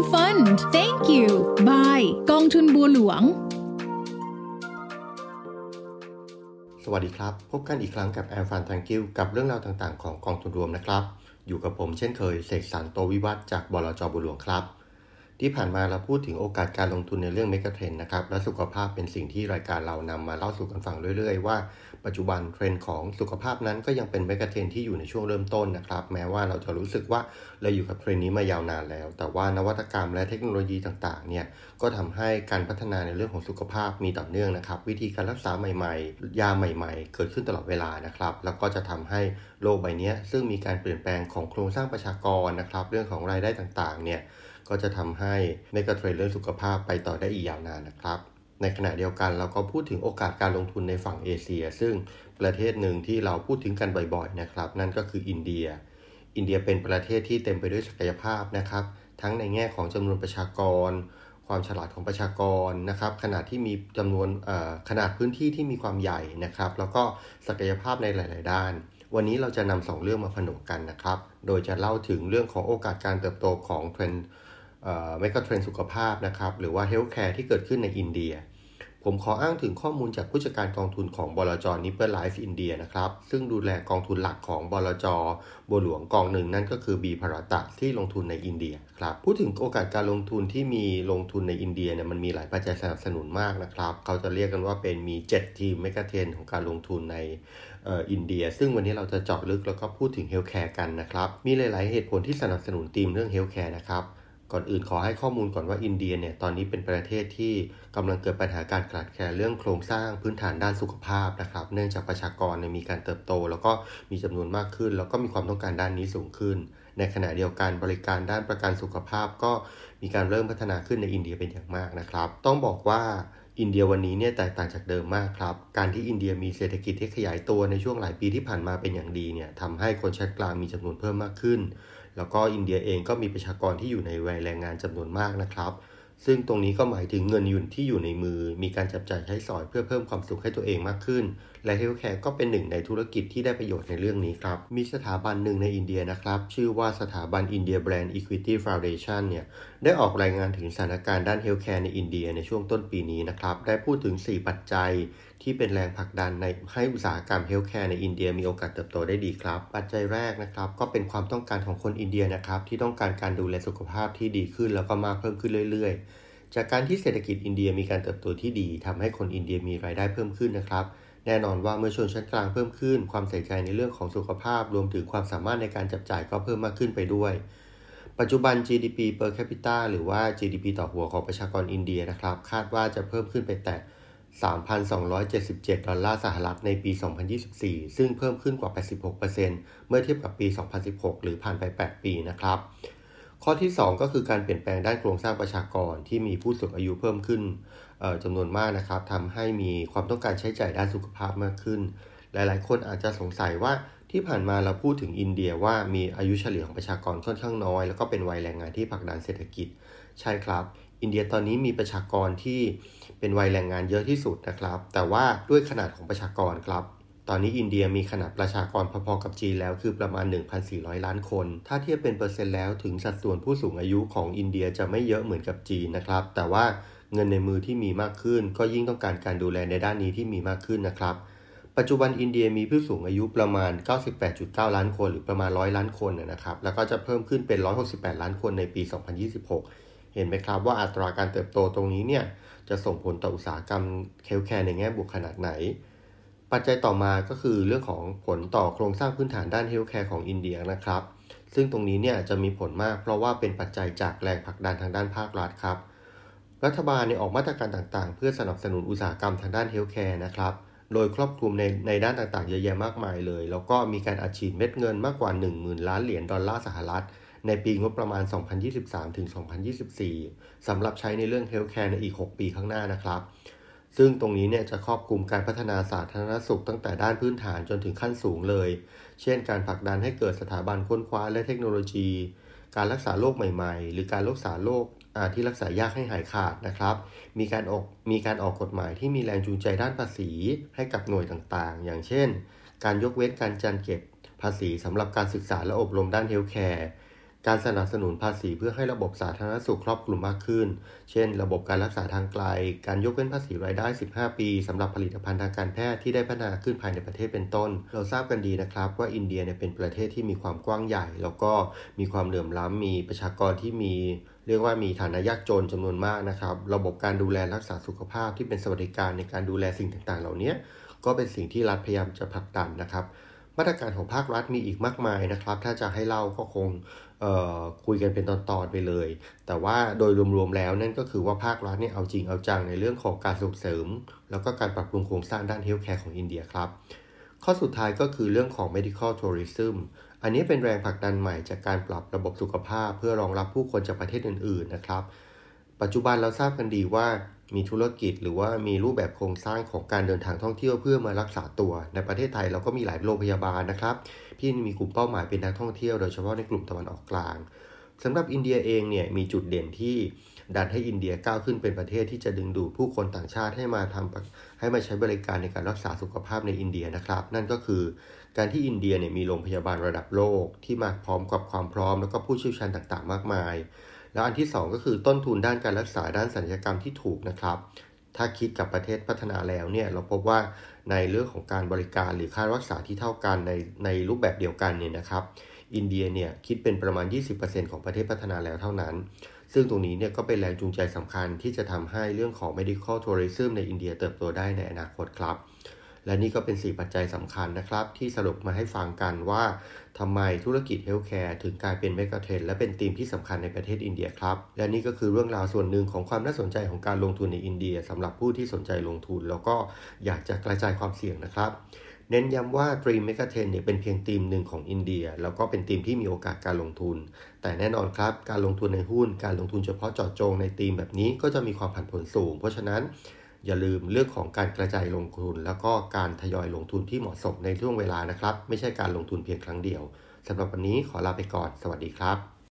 Freedom Fund Thank you by กองทุนบัวหลวง สวัสดีครับ พบกันอีกครั้งกับแอร์ Fund Thank you กับเรื่องราวต่างๆ ของกองทุนรวมนะครับ อยู่กับผมเช่นเคยเสกสรรโตวิวัฒจากบลจบัวหลวงครับ ที่ผ่านมาเราพูดถึงโอกาสการลงทุนในเรื่อง megatrend นะครับ และสุขภาพเป็นสิ่งที่รายการเรานำมาเล่าสู่กันฟังเรื่อยๆ ว่าปัจจุบันเทรนด์ของสุขภาพนั้นก็ยังเป็น megatrend ที่อยู่ในช่วงเริ่มต้นนะครับ แม้ว่าเราจะรู้สึกว่าเราอยู่กับเทรนนี้มายาวนานแล้ว แต่ว่านวัตกรรมและเทคโนโลยีต่างๆ เนี่ย ก็ทำให้การพัฒนาในเรื่องของสุขภาพมีต่อเนื่องนะครับ วิธีการรักษาใหม่ๆ ยาใหม่ๆ เกิดขึ้นตลอดเวลานะครับ แล้วก็จะทำให้โลกใบนี้ซึ่งมีการเปลี่ยนแปลงของโครงสร้างประชากรนะครับ เรื่องของรายได้ต่างๆ เนี่ย ก็จะทำให้เมกะเทรนเรื่องสุขภาพไปต่อได้อีกยาวนานนะครับ ในขณะเดียวกันเราก็พูดถึงโอกาสการลงทุนในฝั่งเอเชีย ซึ่งประเทศหนึ่งที่เราพูดถึงกันบ่อยๆนะครับ นั่นก็คืออินเดีย อินเดียเป็นประเทศที่เต็มไปด้วยศักยภาพนะครับ ทั้งในแง่ของจำนวนประชากร ความฉลาดของประชากรนะครับขนาดที่มีจำนวนขนาดพื้นที่ที่มีความใหญ่นะครับ แล้วก็ศักยภาพในหลาย ๆ ด้านวันนี้เราจะนำสองเรื่องมาผนวกกันนะครับ โดยจะเล่าถึงเรื่องของโอกาสการเติบโตของเทรนด์ megatrend สุขภาพนะครับหรือว่า healthcare ที่เกิดขึ้นในอินเดีย ผมขออ้างถึงข้อมูลจากผู้จัดการกองทุนของบลจ Nippon Life India นะครับซึ่งดูแลกองทุนหลักของบลจบัวหลวงกองหนึ่งนั่นก็คือ B-BHARATA ที่ลงทุนในอินเดียครับพูดถึงโอกาสการลงทุนที่มีลงทุนในอินเดียเนี่ยมันมีหลายปัจจัยสนับสนุนมากนะครับเขาจะเรียกกันว่าเป็นมี 7 ธีม megatrend ของการลงทุนในอินเดีย ซึ่งวันนี้เราจะเจาะลึกแล้วก็พูดถึง healthcare กันนะครับมีหลาย ๆ เหตุผลที่สนับสนุนธีมเรื่อง healthcare นะครับ ก่อนอื่นขอให้ข้อมูลก่อนว่าอินเดียเนี่ยตอนนี้เป็นประเทศที่กำลังเกิดปัญหาการขาดแคลนเรื่องโครงสร้างพื้นฐานด้านสุขภาพนะครับ เนื่องจากประชากรมีการเติบโต แล้วก็มีจำนวนมากขึ้น แล้วก็มีความต้องการด้านนี้สูงขึ้น ในขณะเดียวกันบริการด้านประกันสุขภาพก็มีการเริ่มพัฒนาขึ้นในอินเดียเป็นอย่างมากนะครับ ต้องบอกว่าอินเดียวันนี้เนี่ยแตกต่างจากเดิมมากครับ การที่อินเดียมีเศรษฐกิจที่ขยายตัวในช่วงหลายปีที่ผ่านมาเป็นอย่างดีเนี่ยทำให้คนชั้นกลางมีจำนวนเพิ่มมากขึ้น แล้วก็อินเดียเองก็มีประชากรที่อยู่ในวัยแรงงานจำนวนมากนะครับ ซึ่งตรงนี้ก็หมายถึงเงินยุ่นที่อยู่ในมือ มีการจับจ่ายใช้สอยเพื่อเพิ่มความสุขให้ตัวเองมากขึ้น และ healthcare ก็เป็นหนึ่งในธุรกิจที่ได้ประโยชน์ในเรื่องนี้ครับ มีสถาบันหนึ่งในอินเดียนะครับ ชื่อว่าสถาบัน India Brand Equity Foundation เนี่ย ได้ออกรายงานถึงสถานการณ์ด้าน healthcare ในอินเดียในช่วงต้นปีนี้นะครับ ได้พูดถึง 4 ปัจจัยที่เป็นแรงผลักดันในให้อุตสาหกรรม healthcare ในอินเดียมีโอกาสเติบโตได้ดีครับ ปัจจัยแรกนะครับก็เป็นความต้องการของคนอินเดียนะครับที่ต้องการการดูแลสุขภาพที่ดีขึ้นแล้วก็มากเพิ่มขึ้นเรื่อยๆ จากการที่เศรษฐกิจอินเดียมีการเติบโตที่ดีทำให้คนอินเดียมีรายได้เพิ่มขึ้นนะครับ แน่นอนว่าเมื่อชนชั้นกลางเพิ่มขึ้น ความใส่ใจในเรื่องของสุขภาพ รวมถึงความสามารถในการจับจ่ายก็เพิ่มมากขึ้นไปด้วย ปัจจุบัน GDP per capita หรือว่า GDP ต่อหัวของประชากรอินเดียนะครับ คาดว่าจะเพิ่มขึ้นไปแต่ 3,277 ดอลลาร์สหรัฐในปี 2024 ซึ่งเพิ่มขึ้นกว่า 86%เมื่อเทียบกับปี 2016 หรือผ่านไป 8 ปีนะครับ ข้อที่ 2 ก็คือการเปลี่ยนแปลงด้านโครงสร้างประชากรที่มีผู้สูงอายุเพิ่มขึ้นจำนวนมากนะครับทำให้มีความต้องการใช้จ่ายด้านสุขภาพมากขึ้น หลาย ๆ คนอาจจะสงสัยว่าที่ผ่านมาเราพูดถึงอินเดียว่ามีอายุเฉลี่ยของประชากรค่อนข้างน้อย แล้วก็เป็นวัยแรงงานที่ผลักดันเศรษฐกิจใช่ครับ อินเดียตอนนี้มีประชากรที่เป็นวัยแรงงานเยอะที่สุดนะครับ แต่ว่าด้วยขนาดของประชากรครับ ตอนนี้อินเดียมีขนาดประชากรพอๆกับจีนแล้วคือประมาณ 1,400 ล้านคน ถ้าเทียบเป็นเปอร์เซ็นต์แล้วถึงสัดส่วนผู้สูงอายุของอินเดียจะไม่เยอะเหมือนกับจีนนะครับ แต่ว่าเงินในมือที่มีมากขึ้น ก็ยิ่งต้องการการดูแลในด้านนี้ที่มีมากขึ้นนะครับ ปัจจุบันอินเดียมีผู้สูงอายุประมาณ 98.9 ล้านคนหรือประมาณ 100 ล้านคนนะครับ แล้วก็จะเพิ่มขึ้นเป็น 168 ล้านคนในปี 2026 เห็นไหมครับว่าอัตราการเติบโตตรงนี้เนี่ยจะส่งผลต่ออุตสาหกรรม healthcare ในแง่บวกขนาดไหน ปัจจัยต่อมาก็คือเรื่องของผลต่อโครงสร้างพื้นฐานด้าน healthcare ของอินเดียนะครับ ซึ่งตรงนี้เนี่ยจะมีผลมากเพราะว่าเป็นปัจจัยจากแรงผลักดันทางด้านภาครัฐครับ รัฐบาลเนี่ยออกมาตรการต่างๆ เพื่อสนับสนุนอุตสาหกรรมทางด้าน healthcare นะครับ โดยครอบคลุมในในด้านต่างๆ เยอะแยะมากมายเลย แล้วก็มีการอัดฉีดเม็ดเงินมากกว่า 10,000 ล้านเหรียญดอลลาร์สหรัฐ ในปีงบประมาณ 2023ถึง2024สำหรับใช้ในเรื่อง healthcare ในอีก 6 ปีข้างหน้านะครับ ซึ่งตรงนี้เนี่ยจะครอบคลุมการพัฒนาสาธารณสุขตั้งแต่ด้านพื้นฐานจนถึงขั้นสูงเลย เช่น การผลักดันให้เกิดสถาบันค้นคว้าและเทคโนโลยี การรักษาโรคใหม่ๆ หรือการรักษาโรคที่รักษายากให้หายขาดนะครับ มีการออกมีการออกกฎหมายที่มีแรงจูงใจด้านภาษีให้กับหน่วยต่างๆ อย่างเช่น การยกเว้นการจัดเก็บภาษีสำหรับการศึกษาและอบรมด้าน healthcare การสนับสนุนภาษีเพื่อให้ระบบสาธารณสุขครอบคลุมมากขึ้น เช่น ระบบการรักษาทางไกล การยกเว้นภาษีรายได้ 15 ปีสำหรับผลิตภัณฑ์ทางการแพทย์ที่ได้พัฒนาขึ้นภายในประเทศเป็นต้น เราทราบกันดีนะครับว่าอินเดียเนี่ยเป็นประเทศที่มีความกว้างใหญ่ แล้วก็มีความเหลื่อมล้ำมีประชากรที่มีเรียกว่ามีฐานะยากจนจำนวนมากนะครับ ระบบการดูแลรักษาสุขภาพที่เป็นสวัสดิการในการดูแลสิ่งต่างๆ เหล่านี้ก็เป็นสิ่งที่รัฐพยายามจะผลักดันนะครับ มาตรการของภาครัฐมีอีกมากมายนะครับ ถ้าจะให้เล่าก็คงคุยกันเป็นตอนๆไปเลย แต่ว่าโดยรวมๆแล้วนั่นก็คือว่าภาครัฐเนี่ยเอาจริงเอาจังในเรื่องของการส่งเสริม แล้วก็การปรับปรุงโครงสร้างด้านเฮลท์แคร์ของอินเดียครับ ข้อสุดท้ายก็คือเรื่องของ medical tourism อันนี้เป็นแรงผลักดันใหม่จากการปรับระบบสุขภาพ เพื่อรองรับผู้คนจากประเทศอื่นๆนะครับ ปัจจุบันเราทราบกันดีว่า มีธุรกิจหรือว่ามีรูปแบบโครงสร้างของการเดินทางท่องเที่ยวเพื่อมารักษาตัว ในประเทศไทยเราก็มีหลายโรงพยาบาลนะครับ ที่มีกลุ่มเป้าหมายเป็นนักท่องเที่ยวโดยเฉพาะในกลุ่มตะวันออกกลางสำหรับอินเดียเองเนี่ยมีจุดเด่นที่ดันให้อินเดียก้าวขึ้นเป็นประเทศที่จะดึงดูดผู้คนต่างชาติให้มาทำให้มาใช้บริการในการรักษาสุขภาพในอินเดียนะครับ นั่นก็คือการที่อินเดียเนี่ยมีโรงพยาบาลระดับโลกที่มาพร้อมกับความพร้อม แล้วก็ผู้เชี่ยวชาญต่างๆ มากมาย แล้วอันที่ 2 ก็คือต้นทุนด้านการรักษาด้านสัญญกรรมที่ถูกนะครับ ถ้าคิดกับประเทศพัฒนาแล้วเนี่ยเราพบว่าในเรื่องของการบริการหรือค่ารักษาที่เท่ากันในในรูปแบบเดียวกันเนี่ยนะครับ อินเดียเนี่ยคิดเป็นประมาณ 20%ของประเทศพัฒนาแล้วเท่านั้น ซึ่งตรงนี้เนี่ยก็เป็นแรงจูงใจสำคัญที่จะทำให้เรื่องของ medical tourism ในอินเดียเติบโตได้ในอนาคตครับ และนี่ก็เป็น 4 ปัจจัยสำคัญนะครับ ที่สรุปมาให้ฟังกันว่าทำไมธุรกิจ healthcare ถึงกลายเป็น megatrend และเป็นธีมที่สำคัญในประเทศอินเดียครับ และนี่ก็คือเรื่องราวส่วนหนึ่งของความน่าสนใจของการลงทุนในอินเดียสำหรับผู้ที่สนใจลงทุน แล้วก็อยากจะกระจายความเสี่ยงนะครับเน้นย้ำว่า Dream Mega 10เนี่ยเป็นเพียงธีมหนึ่งของอินเดีย แล้วก็เป็นธีมที่มีโอกาสการลงทุน แต่แน่นอนครับ การลงทุนในหุ้น การลงทุนเฉพาะเจาะจงในธีมแบบนี้ก็จะมีความผันผวนสูง เพราะฉะนั้น อย่าลืมเรื่องของการกระจายลงทุน แล้วก็การทยอยลงทุนที่เหมาะสมในช่วงเวลานะครับ ไม่ใช่การลงทุนเพียงครั้งเดียวสำหรับวันนี้ขอลาไปก่อน สวัสดีครับ